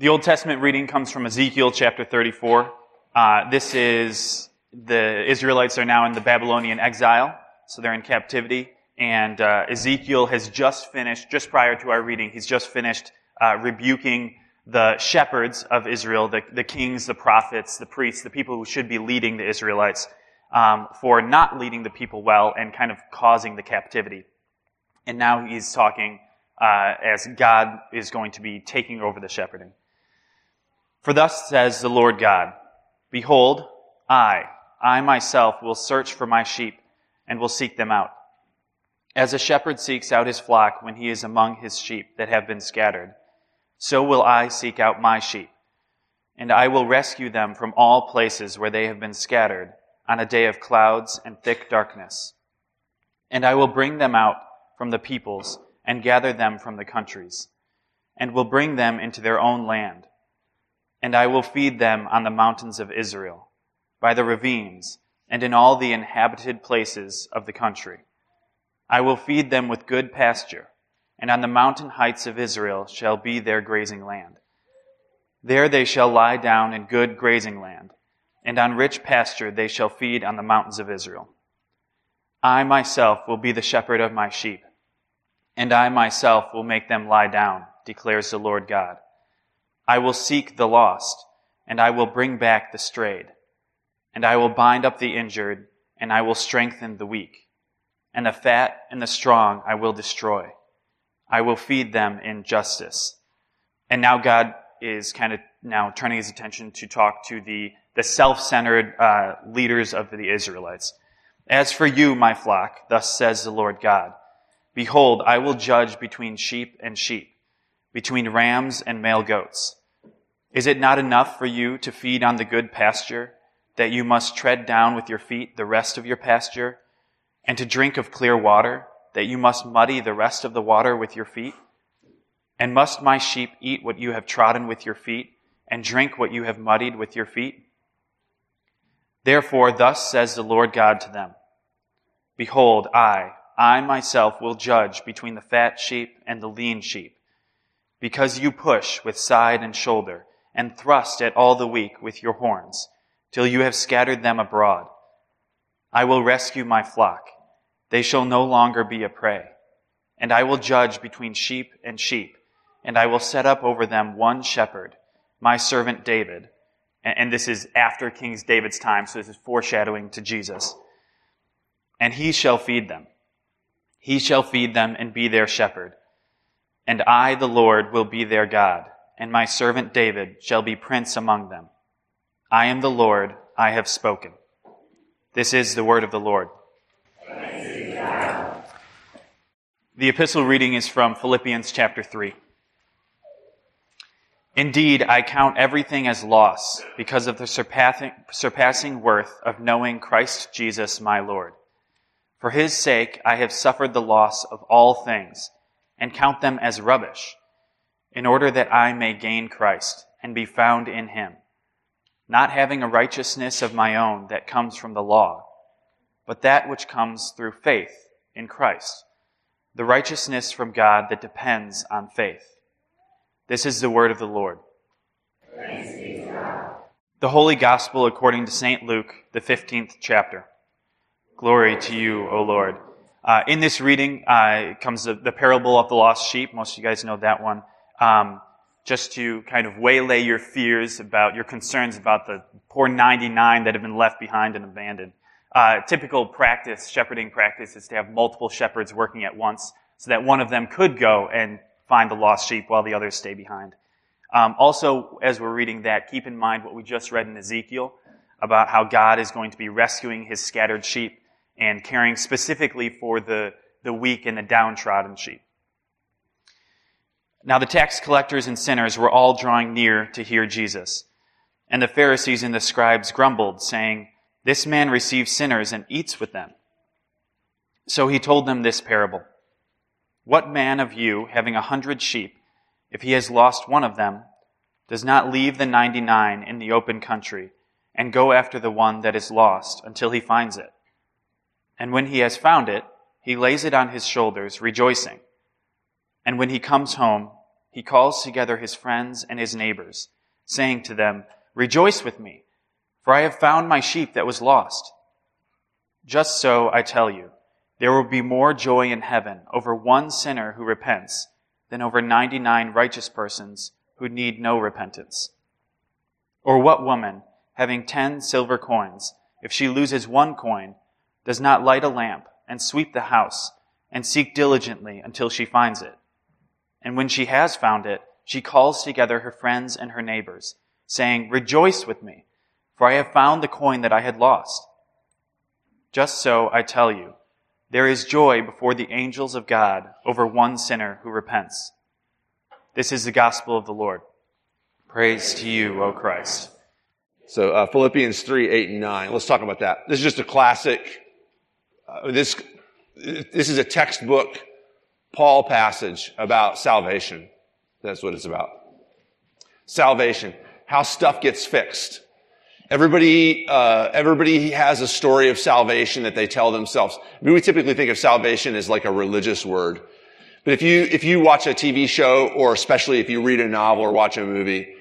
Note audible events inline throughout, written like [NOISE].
The Old Testament reading comes from Ezekiel chapter 34. Uh, this is the Israelites are now in the Babylonian exile, so they're in captivity. And uh, Ezekiel has just finished, just prior to our reading, he's just finished uh, rebuking the shepherds of Israel, the, the kings, the prophets, the priests, the people who should be leading the Israelites, um, for not leading the people well and kind of causing the captivity. And now he's talking uh, as God is going to be taking over the shepherding. For thus says the Lord God, Behold, I, I myself will search for my sheep and will seek them out. As a shepherd seeks out his flock when he is among his sheep that have been scattered, so will I seek out my sheep, and I will rescue them from all places where they have been scattered on a day of clouds and thick darkness. And I will bring them out from the peoples and gather them from the countries, and will bring them into their own land. And I will feed them on the mountains of Israel, by the ravines, and in all the inhabited places of the country. I will feed them with good pasture, and on the mountain heights of Israel shall be their grazing land. There they shall lie down in good grazing land, and on rich pasture they shall feed on the mountains of Israel. I myself will be the shepherd of my sheep, and I myself will make them lie down, declares the Lord God. I will seek the lost, and I will bring back the strayed, and I will bind up the injured, and I will strengthen the weak and the fat and the strong I will destroy. I will feed them in justice. And now God is kind of now turning his attention to talk to the, the self-centered uh, leaders of the Israelites. As for you, my flock, thus says the Lord God, behold, I will judge between sheep and sheep, between rams and male goats. Is it not enough for you to feed on the good pasture, that you must tread down with your feet the rest of your pasture? and to drink of clear water, that you must muddy the rest of the water with your feet? And must my sheep eat what you have trodden with your feet, and drink what you have muddied with your feet? Therefore, thus says the Lord God to them Behold, I, I myself will judge between the fat sheep and the lean sheep, because you push with side and shoulder, and thrust at all the weak with your horns, till you have scattered them abroad. I will rescue my flock they shall no longer be a prey. And I will judge between sheep and sheep, and I will set up over them one shepherd, my servant David. And this is after King David's time, so this is foreshadowing to Jesus. And he shall feed them. He shall feed them and be their shepherd. And I, the Lord, will be their God, and my servant David shall be prince among them. I am the Lord, I have spoken. This is the word of the Lord. The epistle reading is from Philippians chapter 3. Indeed, I count everything as loss because of the surpassing, surpassing worth of knowing Christ Jesus my Lord. For his sake, I have suffered the loss of all things and count them as rubbish in order that I may gain Christ and be found in him, not having a righteousness of my own that comes from the law, but that which comes through faith in Christ the righteousness from God that depends on faith. This is the word of the Lord. The Holy Gospel according to St. Luke, the 15th chapter. Glory to you, O Lord. Uh, in this reading uh, comes the, the, parable of the lost sheep. Most of you guys know that one. Um, just to kind of waylay your fears about, your concerns about the poor 99 that have been left behind and abandoned. Uh, typical practice, shepherding practice, is to have multiple shepherds working at once so that one of them could go and find the lost sheep while the others stay behind. Um, also, as we're reading that, keep in mind what we just read in Ezekiel about how God is going to be rescuing his scattered sheep and caring specifically for the, the weak and the downtrodden sheep. Now, the tax collectors and sinners were all drawing near to hear Jesus. And the Pharisees and the scribes grumbled, saying, this man receives sinners and eats with them. So he told them this parable. What man of you, having a hundred sheep, if he has lost one of them, does not leave the ninety nine in the open country and go after the one that is lost until he finds it? And when he has found it, he lays it on his shoulders, rejoicing. And when he comes home, he calls together his friends and his neighbors, saying to them, Rejoice with me, for I have found my sheep that was lost. Just so, I tell you, there will be more joy in heaven over one sinner who repents than over 99 righteous persons who need no repentance. Or what woman, having 10 silver coins, if she loses one coin, does not light a lamp and sweep the house and seek diligently until she finds it? And when she has found it, she calls together her friends and her neighbors, saying, Rejoice with me, for I have found the coin that I had lost. Just so, I tell you, there is joy before the angels of God over one sinner who repents. This is the gospel of the Lord. Praise to you, O Christ. So uh, Philippians 3, 8, and 9. Let's talk about that. This is just a classic. Uh, this, this is a textbook Paul passage about salvation. That's what it's about. Salvation. How stuff gets fixed. Everybody, uh, everybody has a story of salvation that they tell themselves. I mean, we typically think of salvation as like a religious word. But if you, if you watch a TV show, or especially if you read a novel or watch a movie,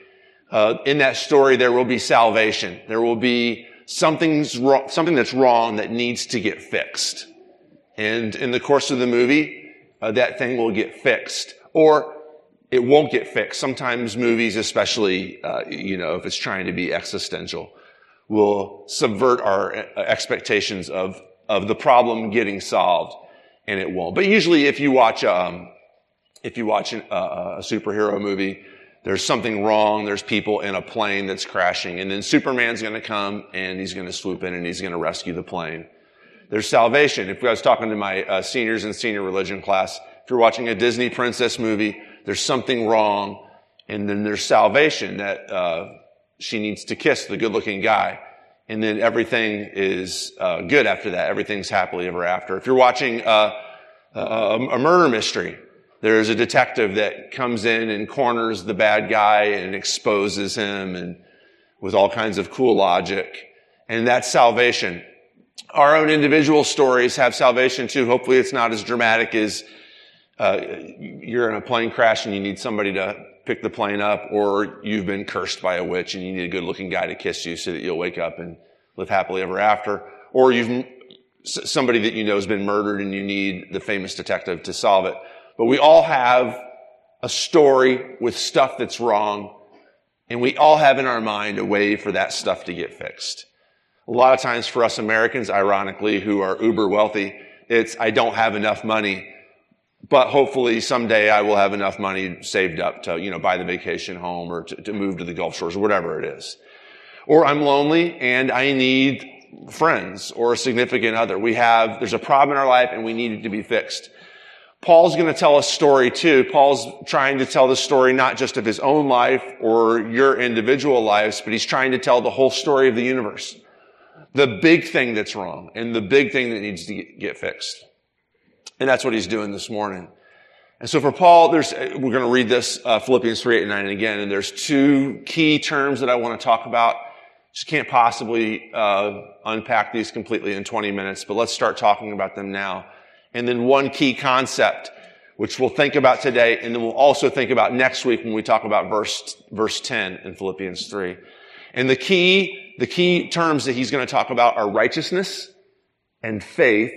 uh, in that story there will be salvation. There will be something's wrong, something that's wrong that needs to get fixed. And in the course of the movie, uh, that thing will get fixed. Or it won't get fixed. Sometimes movies, especially, uh, you know, if it's trying to be existential, will subvert our uh, expectations of, of the problem getting solved, and it won't. But usually, if you watch, um, if you watch an, uh, a superhero movie, there's something wrong. There's people in a plane that's crashing, and then Superman's going to come and he's going to swoop in and he's going to rescue the plane. There's salvation. If I was talking to my uh, seniors in senior religion class, if you're watching a Disney princess movie, there's something wrong, and then there's salvation that uh, she needs to kiss the good-looking guy, and then everything is uh, good after that. Everything's happily ever after. If you're watching uh, a murder mystery, there's a detective that comes in and corners the bad guy and exposes him, and with all kinds of cool logic, and that's salvation. Our own individual stories have salvation too. Hopefully, it's not as dramatic as uh, you're in a plane crash and you need somebody to pick the plane up, or you've been cursed by a witch and you need a good looking guy to kiss you so that you'll wake up and live happily ever after, or you've somebody that you know has been murdered and you need the famous detective to solve it. But we all have a story with stuff that's wrong, and we all have in our mind a way for that stuff to get fixed. A lot of times for us Americans, ironically, who are uber wealthy, it's I don't have enough money but hopefully someday I will have enough money saved up to, you know, buy the vacation home or to, to move to the Gulf Shores or whatever it is. Or I'm lonely and I need friends or a significant other. We have, there's a problem in our life and we need it to be fixed. Paul's going to tell a story too. Paul's trying to tell the story not just of his own life or your individual lives, but he's trying to tell the whole story of the universe. The big thing that's wrong and the big thing that needs to get fixed. And that's what he's doing this morning. And so for Paul, there's, we're going to read this, uh, Philippians 3, 8, and 9 again, and there's two key terms that I want to talk about. Just can't possibly, uh, unpack these completely in 20 minutes, but let's start talking about them now. And then one key concept, which we'll think about today, and then we'll also think about next week when we talk about verse, verse 10 in Philippians 3. And the key, the key terms that he's going to talk about are righteousness and faith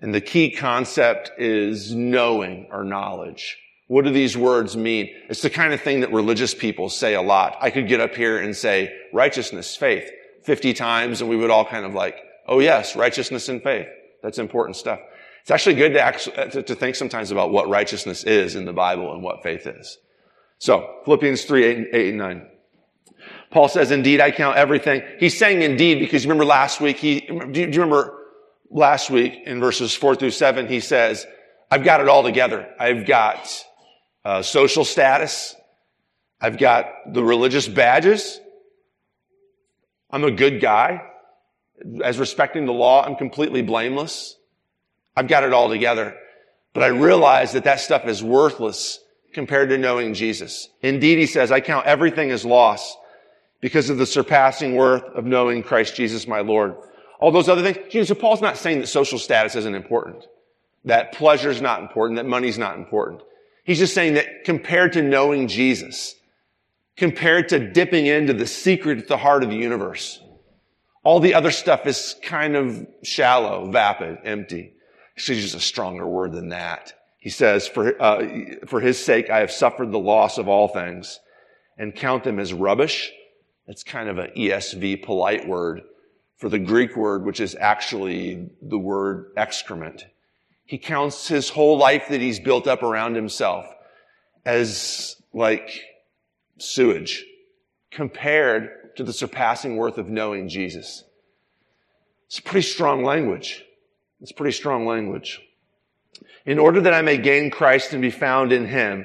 and the key concept is knowing or knowledge. What do these words mean? It's the kind of thing that religious people say a lot. I could get up here and say righteousness, faith 50 times and we would all kind of like, oh yes, righteousness and faith. That's important stuff. It's actually good to, actually, uh, to, to think sometimes about what righteousness is in the Bible and what faith is. So, Philippians 3, 8, 8 and 9. Paul says, indeed, I count everything. He's saying indeed because you remember last week, he, do you, remember last week in verses four through seven, he says, I've got it all together. I've got uh, social status. I've got the religious badges. I'm a good guy. As respecting the law, I'm completely blameless. I've got it all together. But I realize that that stuff is worthless compared to knowing Jesus. Indeed, he says, I count everything as loss because of the surpassing worth of knowing Christ Jesus my Lord all those other things. You know, so Paul's not saying that social status isn't important, that pleasure's not important, that money's not important. He's just saying that compared to knowing Jesus, compared to dipping into the secret at the heart of the universe, all the other stuff is kind of shallow, vapid, empty. Actually, just a stronger word than that. He says, for, uh, for his sake, I have suffered the loss of all things and count them as rubbish. That's kind of an ESV polite word for the Greek word, which is actually the word excrement. He counts his whole life that he's built up around himself as like sewage compared to the surpassing worth of knowing Jesus. It's pretty strong language. It's pretty strong language. In order that I may gain Christ and be found in him,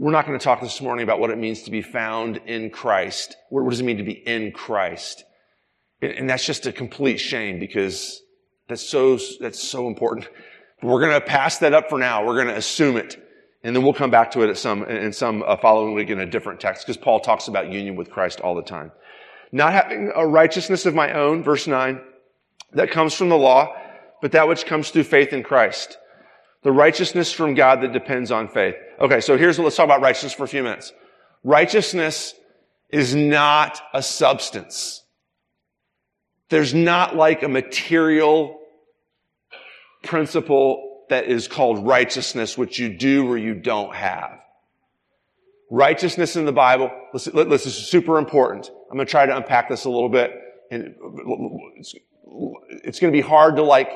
we're not going to talk this morning about what it means to be found in Christ. What, does it mean to be in Christ? And, and that's just a complete shame because that's so, that's so important. We're going to pass that up for now. We're going to assume it. And then we'll come back to it at some, in some uh, following week in a different text because Paul talks about union with Christ all the time. Not having a righteousness of my own, verse 9, that comes from the law, but that which comes through faith in Christ. The righteousness from God that depends on faith. Okay, so here's what let's talk about righteousness for a few minutes. Righteousness is not a substance. There's not like a material principle that is called righteousness, which you do or you don't have. Righteousness in the Bible, this is super important. I'm going to try to unpack this a little bit. And it's going to be hard to like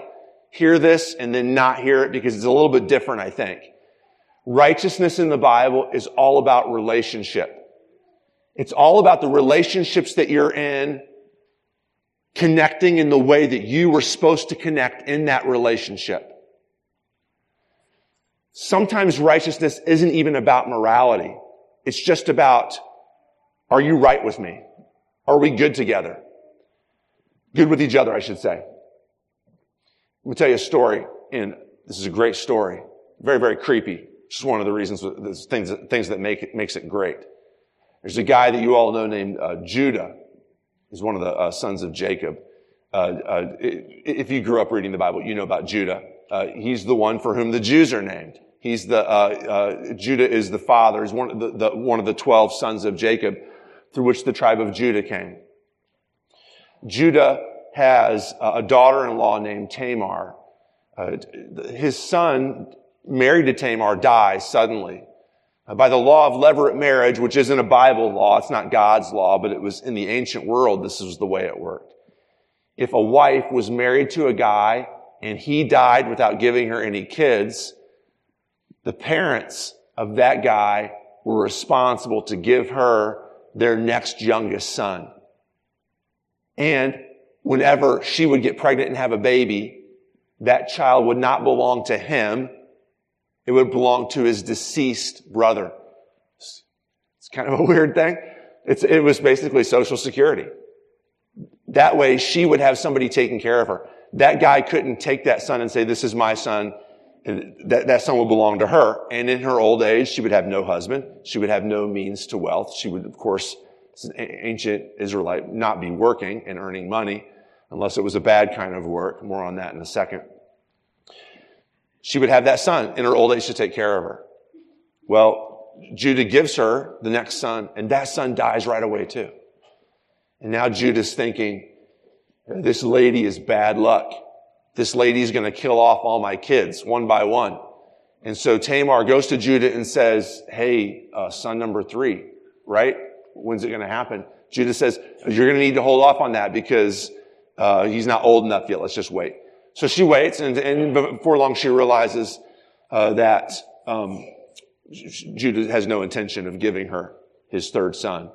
hear this and then not hear it because it's a little bit different, I think. Righteousness in the Bible is all about relationship. It's all about the relationships that you're in, connecting in the way that you were supposed to connect in that relationship. Sometimes righteousness isn't even about morality. It's just about, are you right with me? Are we good together? Good with each other, I should say. Let me tell you a story, and this is a great story. Very, very creepy. Just one of the reasons, things, things that make it, makes it great. There's a guy that you all know named uh, Judah. He's one of the uh, sons of Jacob. Uh, uh if you grew up reading the Bible, you know about Judah. Uh, he's the one for whom the Jews are named. He's the, uh, Judah is the father. He's one of the, the, one of the 12 sons of Jacob through which the tribe of Judah came. Judah has a daughter-in-law named Tamar. Uh, his son, married to Tamar, dies suddenly. Uh, by the law of levirate marriage, which isn't a Bible law, it's not God's law, but it was in the ancient world, this was the way it worked. If a wife was married to a guy and he died without giving her any kids, the parents of that guy were responsible to give her their next youngest son. And whenever she would get pregnant and have a baby, that child would not belong to him. It would belong to his deceased brother. It's kind of a [LAUGHS] weird thing. It's, it was basically social security. That way she would have somebody taking care of her. That guy couldn't take that son and say, this is my son. That, that son would belong to her. And in her old age, she would have no husband. She would have no means to wealth. She would, of course, ancient Israelite, not be working and earning money unless it was a bad kind of work. More on that in a second. She would have that son in her old age to take care of her. Well, Judah gives her the next son, and that son dies right away too. And now Judah's thinking, this lady is bad luck. This lady's going to kill off all my kids one by one. And so Tamar goes to Judah and says, Hey, uh, son number three, right? When's it going to happen? Judah says, You're going to need to hold off on that because uh, he's not old enough yet. Let's just wait. So she waits, and, and before long, she realizes uh, that um, Judah has no intention of giving her his third son.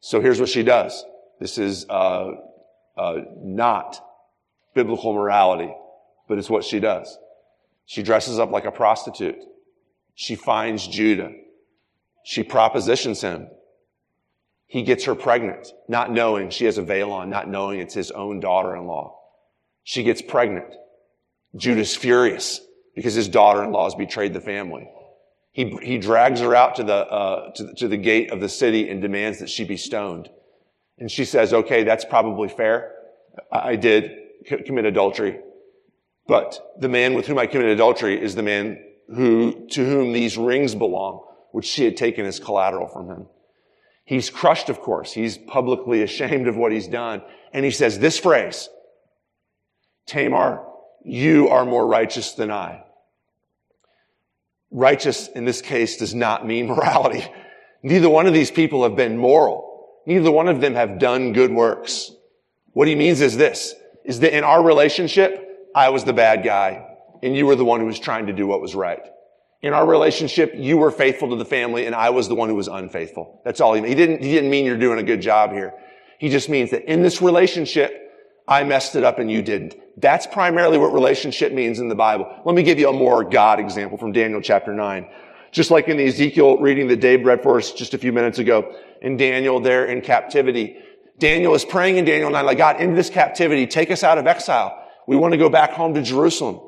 So here's what she does. This is uh, uh, not biblical morality, but it's what she does. She dresses up like a prostitute. She finds Judah. She propositions him. He gets her pregnant, not knowing she has a veil on, not knowing it's his own daughter-in-law. She gets pregnant. Judah's furious because his daughter-in-law has betrayed the family. He, he drags her out to the, uh, to to the gate of the city and demands that she be stoned. And she says, okay, that's probably fair. I did commit adultery. But the man with whom I committed adultery is the man who, to whom these rings belong, which she had taken as collateral from him. He's crushed, of course. He's publicly ashamed of what he's done. And he says this phrase, Tamar, you are more righteous than I. Righteous in this case does not mean morality. [LAUGHS] Neither one of these people have been moral. Neither one of them have done good works. What he means is this, is that in our relationship, I was the bad guy and you were the one who was trying to do what was right. In our relationship, you were faithful to the family and I was the one who was unfaithful. That's all he meant. He didn't, he didn't mean you're doing a good job here. He just means that in this relationship, I messed it up and you didn't. That's primarily what relationship means in the Bible. Let me give you a more God example from Daniel chapter 9. Just like in the Ezekiel reading that Dave read for us just a few minutes ago, in Daniel there in captivity. Daniel is praying in Daniel 9, like, God, into this captivity, take us out of exile. We want to go back home to Jerusalem.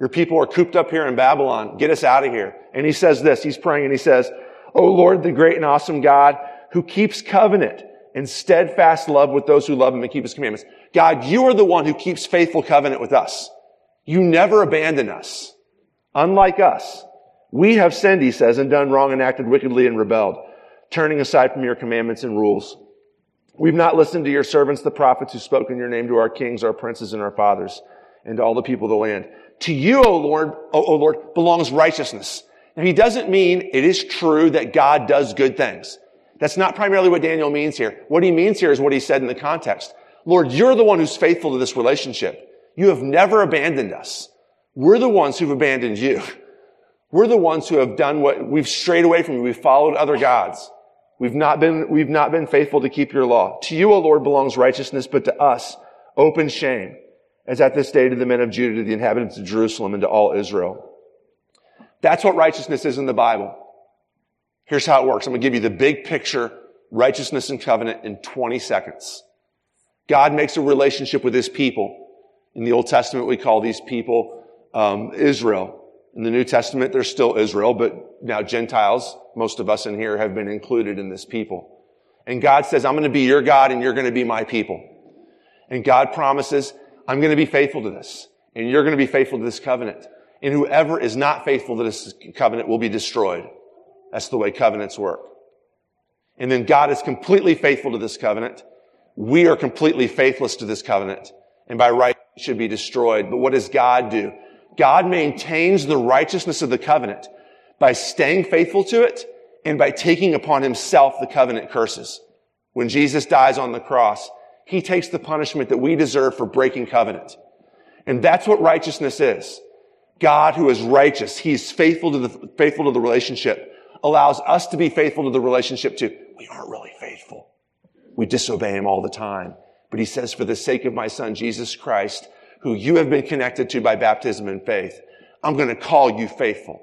Your people are cooped up here in Babylon. Get us out of here. And he says this, he's praying and he says, Oh Lord, the great and awesome God who keeps covenant and steadfast love with those who love him and keep his commandments. God, you are the one who keeps faithful covenant with us. You never abandon us. Unlike us, we have sinned, he says, and done wrong and acted wickedly and rebelled, turning aside from your commandments and rules. We've not listened to your servants, the prophets who spoke in your name to our kings, our princes, and our fathers, and to all the people of the land. To you, O Lord, o, Lord, belongs righteousness. Now, he doesn't mean it is true that God does good things. That's not primarily what Daniel means here. What he means here is what he said in the context. Lord, you're the one who's faithful to this relationship. You have never abandoned us. We're the ones who've abandoned you. We're the ones who have done what we've strayed away from you. We've followed other gods. We've not been, we've not been faithful to keep your law. To you, O Lord, belongs righteousness, but to us, open shame, as at this day to the men of Judah, to the inhabitants of Jerusalem, and to all Israel. That's what righteousness is in the Bible. Here's how it works. I'm going to give you the big picture, righteousness and covenant in 20 seconds. God makes a relationship with his people. In the Old Testament, we call these people um, Israel. In the New Testament, they're still Israel, but now Gentiles, most of us in here have been included in this people. And God says, I'm going to be your God and you're going to be my people. And God promises, I'm going to be faithful to this. And you're going to be faithful to this covenant. And whoever is not faithful to this covenant will be destroyed. That's the way covenants work. And then God is completely faithful to this covenant. We are completely faithless to this covenant. And by right, should be destroyed. But what does God do? God maintains the righteousness of the covenant by staying faithful to it and by taking upon himself the covenant curses. When Jesus dies on the cross, he takes the punishment that we deserve for breaking covenant. And that's what righteousness is. God who is righteous, he's faithful to the, faithful to the relationship, allows us to be faithful to the relationship too. We aren't really faithful. We disobey him all the time. But he says, for the sake of my son, Jesus Christ, who you have been connected to by baptism and faith, I'm going to call you faithful.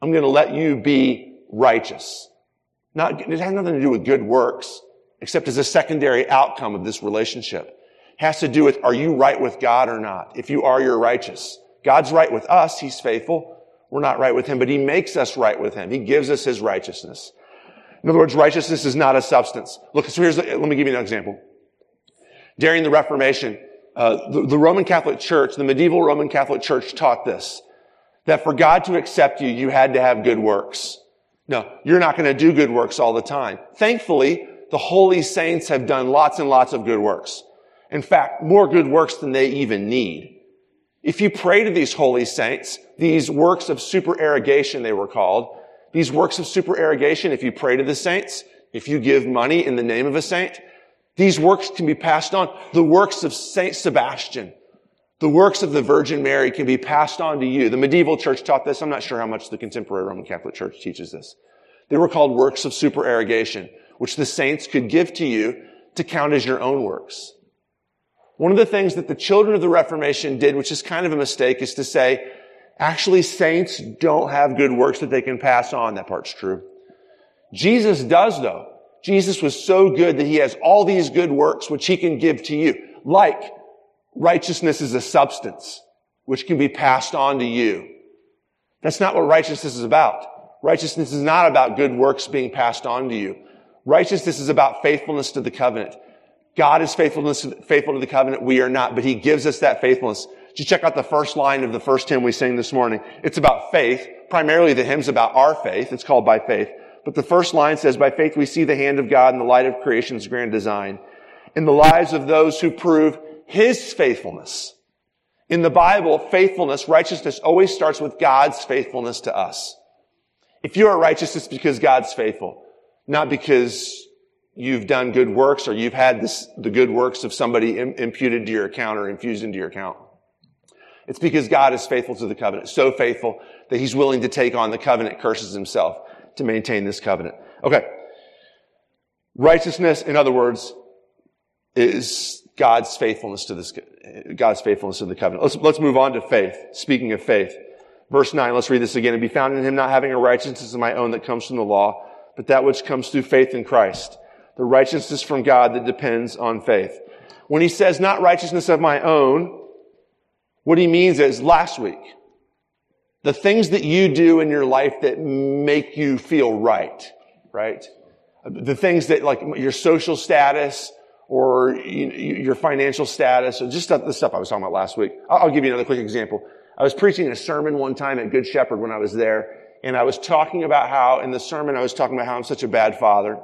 I'm going to let you be righteous. Not, it has nothing to do with good works, except as a secondary outcome of this relationship. Has to do with, are you right with God or not? If you are, you're righteous. God's right with us. He's faithful. We're not right with him, but he makes us right with him. He gives us his righteousness. In other words, righteousness is not a substance. Look, so here's, let me give you an example. During the Reformation, uh, the, the Roman Catholic Church, the medieval Roman Catholic Church taught this, that for God to accept you, you had to have good works. No, you're not going to do good works all the time. Thankfully, the holy saints have done lots and lots of good works. In fact, more good works than they even need. If you pray to these holy saints, these works of supererogation, they were called, these works of supererogation, if you pray to the saints, if you give money in the name of a saint, these works can be passed on. The works of Saint Sebastian, the works of the Virgin Mary can be passed on to you. The medieval church taught this. I'm not sure how much the contemporary Roman Catholic Church teaches this. They were called works of supererogation, which the saints could give to you to count as your own works. One of the things that the children of the Reformation did, which is kind of a mistake, is to say, actually saints don't have good works that they can pass on. That part's true. Jesus does though. Jesus was so good that he has all these good works which he can give to you. Like righteousness is a substance which can be passed on to you. That's not what righteousness is about. Righteousness is not about good works being passed on to you. Righteousness is about faithfulness to the covenant. God is faithfulness, faithful to the covenant. We are not, but he gives us that faithfulness. Just check out the first line of the first hymn we sang this morning. It's about faith. primarily the hymns about our faith. It's called By Faith. But the first line says, By faith we see the hand of God in the light of creation's grand design, in the lives of those who prove His faithfulness. In the Bible, faithfulness, righteousness always starts with God's faithfulness to us. If you are righteous, it's because God's faithful, not because you've done good works or you've had this, the good works of somebody imputed to your account or infused into your account. It's because God is faithful to the covenant, so faithful that he's willing to take on the covenant curses himself to maintain this covenant. Okay. Righteousness, in other words, is God's faithfulness to this, God's faithfulness to the covenant. Let's, let's move on to faith. Speaking of faith. Verse 9, let's read this again. And be found in him not having a righteousness of my own that comes from the law, but that which comes through faith in Christ. The righteousness from God that depends on faith. When he says not righteousness of my own, what he means is last week, the things that you do in your life that make you feel right, right? The things that like your social status or your financial status or just the stuff I was talking about last week. I'll give you another quick example. I was preaching a sermon one time at Good Shepherd when I was there, and I was talking about how, in the sermon, I was talking about how I'm such a bad father.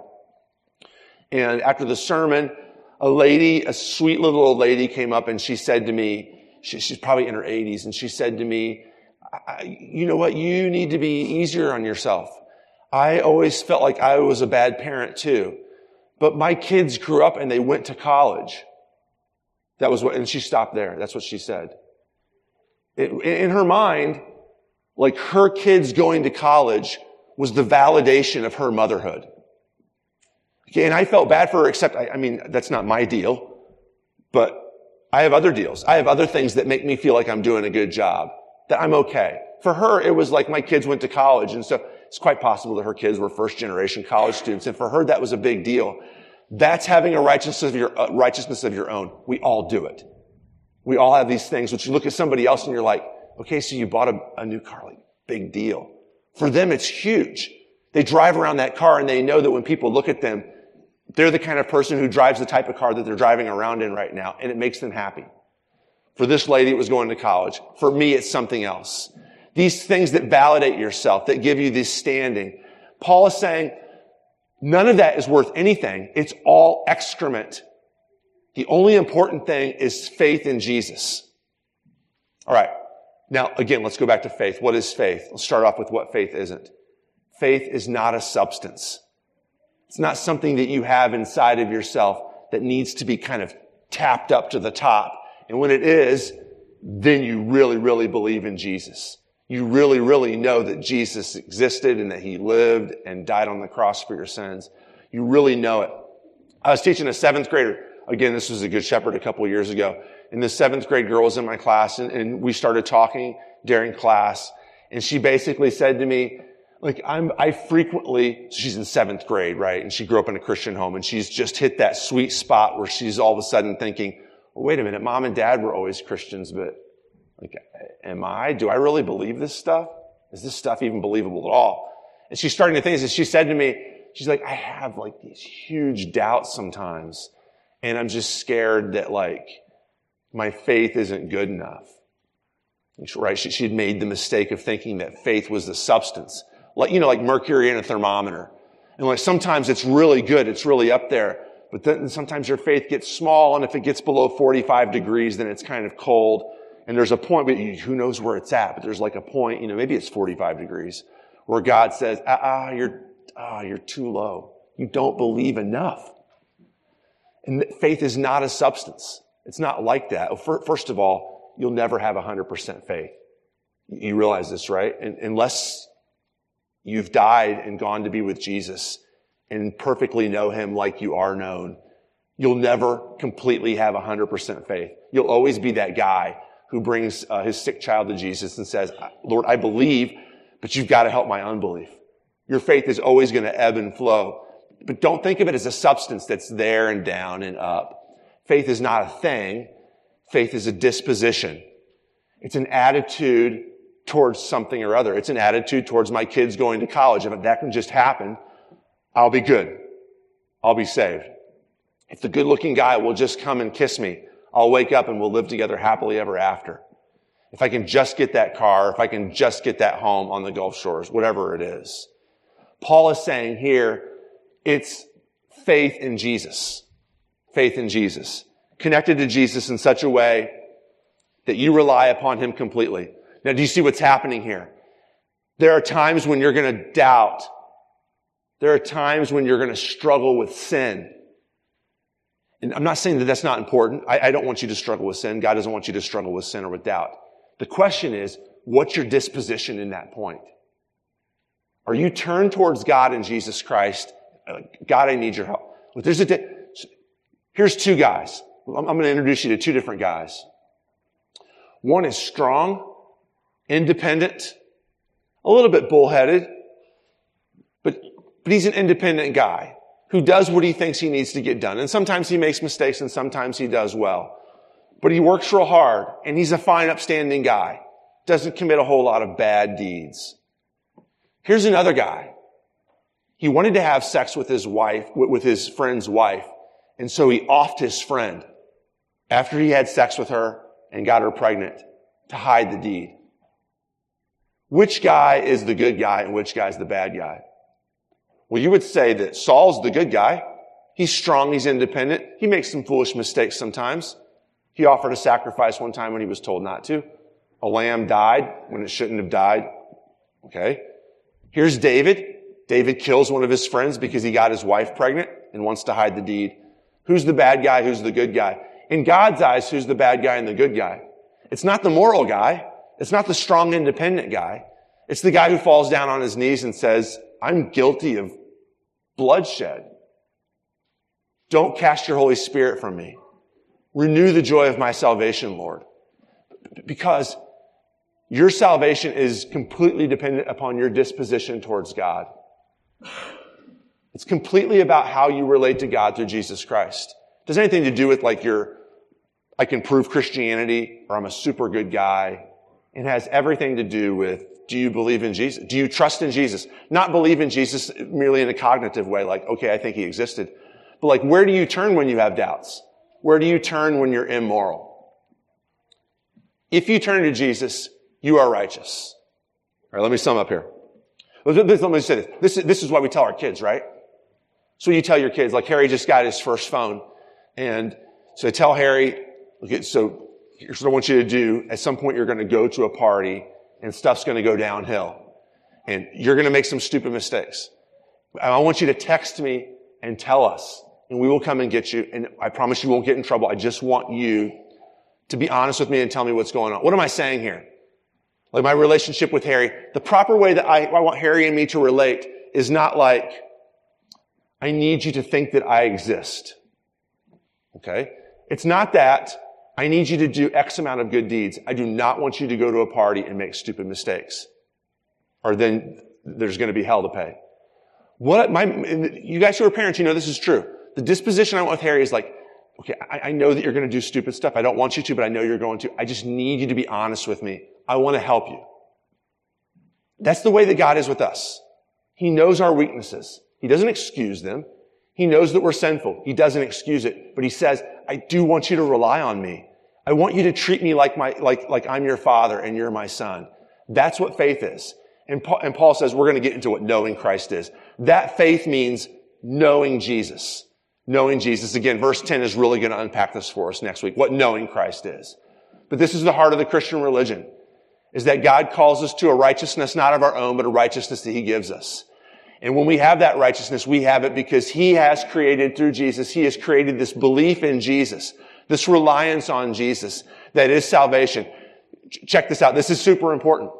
And after the sermon, a lady, a sweet little old lady came up and she said to me, she, she's probably in her 80s, and she said to me, you know what? You need to be easier on yourself. I always felt like I was a bad parent too. But my kids grew up and they went to college. That was what, and she stopped there. That's what she said. It, in her mind, like her kids going to college was the validation of her motherhood. Okay, and I felt bad for her, except, I, I mean, that's not my deal, but I have other deals. I have other things that make me feel like I'm doing a good job, that I'm okay. For her, it was like my kids went to college, and so it's quite possible that her kids were first generation college students, and for her, that was a big deal. That's having a righteousness of your, uh, righteousness of your own. We all do it. We all have these things, which you look at somebody else and you're like, okay, so you bought a, a new car, like, big deal. For them, it's huge. They drive around that car and they know that when people look at them, they're the kind of person who drives the type of car that they're driving around in right now, and it makes them happy. For this lady, it was going to college. For me, it's something else. These things that validate yourself, that give you this standing. Paul is saying, none of that is worth anything. It's all excrement. The only important thing is faith in Jesus. All right. Now, again, let's go back to faith. What is faith? Let's start off with what faith isn't. Faith is not a substance. It's not something that you have inside of yourself that needs to be kind of tapped up to the top. And when it is, then you really, really believe in Jesus. You really, really know that Jesus existed and that he lived and died on the cross for your sins. You really know it. I was teaching a seventh grader. Again, this was a good shepherd a couple years ago. And the seventh grade girl was in my class and, and we started talking during class. And she basically said to me, like I'm, I frequently, she's in seventh grade, right? And she grew up in a Christian home and she's just hit that sweet spot where she's all of a sudden thinking, well, wait a minute, mom and dad were always Christians, but like, am I? Do I really believe this stuff? Is this stuff even believable at all? And she's starting to think, and she said to me, she's like, I have like these huge doubts sometimes. And I'm just scared that like my faith isn't good enough. Right? She, she had made the mistake of thinking that faith was the substance like, you know, like mercury in a thermometer. And like sometimes it's really good, it's really up there. But then sometimes your faith gets small, and if it gets below 45 degrees, then it's kind of cold. And there's a point, but who knows where it's at? But there's like a point, you know, maybe it's 45 degrees, where God says, ah, ah you're, ah, you're too low. You don't believe enough. And faith is not a substance. It's not like that. First of all, you'll never have 100% faith. You realize this, right? Unless You've died and gone to be with Jesus and perfectly know him like you are known. You'll never completely have 100% faith. You'll always be that guy who brings uh, his sick child to Jesus and says, Lord, I believe, but you've got to help my unbelief. Your faith is always going to ebb and flow. But don't think of it as a substance that's there and down and up. Faith is not a thing. Faith is a disposition. It's an attitude towards something or other. It's an attitude towards my kids going to college. If that can just happen, I'll be good. I'll be saved. If the good looking guy will just come and kiss me, I'll wake up and we'll live together happily ever after. if I can just get that car, if I can just get that home on the Gulf Shores, whatever it is. Paul is saying here, it's faith in Jesus. Faith in Jesus. Connected to Jesus in such a way that you rely upon him completely. Now, do you see what's happening here? There are times when you're going to doubt. There are times when you're going to struggle with sin. And I'm not saying that that's not important. I, I don't want you to struggle with sin. God doesn't want you to struggle with sin or with doubt. The question is, what's your disposition in that point? Are you turned towards God and Jesus Christ? God, I need your help. But there's a, here's two guys. I'm, going to introduce you to two different guys. One is strong, independent, a little bit bullheaded, but, but he's an independent guy who does what he thinks he needs to get done. And sometimes he makes mistakes and sometimes he does well. But he works real hard and he's a fine, upstanding guy. Doesn't commit a whole lot of bad deeds. Here's another guy. He wanted to have sex with his wife, with his friend's wife. And so he offed his friend after he had sex with her and got her pregnant to hide the deed. Which guy is the good guy and which guy is the bad guy? Well, you would say that Saul's the good guy. He's strong. He's independent. He makes some foolish mistakes sometimes. He offered a sacrifice one time when he was told not to. A lamb died when it shouldn't have died. Okay. Here's David. David kills one of his friends because he got his wife pregnant and wants to hide the deed. Who's the bad guy? Who's the good guy? In God's eyes, who's the bad guy and the good guy? It's not the moral guy. It's not the strong, independent guy. It's the guy who falls down on his knees and says, I'm guilty of bloodshed. Don't cast your Holy Spirit from me. Renew the joy of my salvation, Lord. Because your salvation is completely dependent upon your disposition towards God. It's completely about how you relate to God through Jesus Christ. It does anything to do with like your, I can prove Christianity or I'm a super good guy. It has everything to do with do you believe in Jesus? Do you trust in Jesus? Not believe in Jesus merely in a cognitive way, like, okay, I think he existed. But like, where do you turn when you have doubts? Where do you turn when you're immoral? If you turn to Jesus, you are righteous. All right, let me sum up here. Let me say this. This is, this is what we tell our kids, right? So you tell your kids, like Harry just got his first phone. And so tell Harry, okay, so here's what I want you to do. At some point, you're going to go to a party and stuff's going to go downhill. And you're going to make some stupid mistakes. I want you to text me and tell us, and we will come and get you. And I promise you won't get in trouble. I just want you to be honest with me and tell me what's going on. What am I saying here? Like my relationship with Harry, the proper way that I, I want Harry and me to relate is not like, I need you to think that I exist. Okay? It's not that I need you to do X amount of good deeds. I do not want you to go to a party and make stupid mistakes. Or then there's going to be hell to pay. What my, you guys who are parents, you know this is true. The disposition I want with Harry is like, okay, I, I know that you're going to do stupid stuff. I don't want you to, but I know you're going to. I just need you to be honest with me. I want to help you. That's the way that God is with us. He knows our weaknesses. He doesn't excuse them. He knows that we're sinful. He doesn't excuse it, but he says, I do want you to rely on me. I want you to treat me like my, like, like I'm your father and you're my son. That's what faith is. And Paul, and Paul says we're going to get into what knowing Christ is. That faith means knowing Jesus. Knowing Jesus. Again, verse 10 is really going to unpack this for us next week, what knowing Christ is. But this is the heart of the Christian religion, is that God calls us to a righteousness not of our own, but a righteousness that He gives us. And when we have that righteousness, we have it because He has created through Jesus, He has created this belief in Jesus this reliance on Jesus that is salvation. Check this out. This is super important.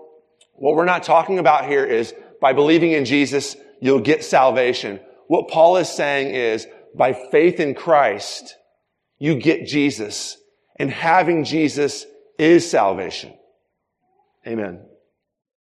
What we're not talking about here is by believing in Jesus, you'll get salvation. What Paul is saying is by faith in Christ, you get Jesus and having Jesus is salvation. Amen.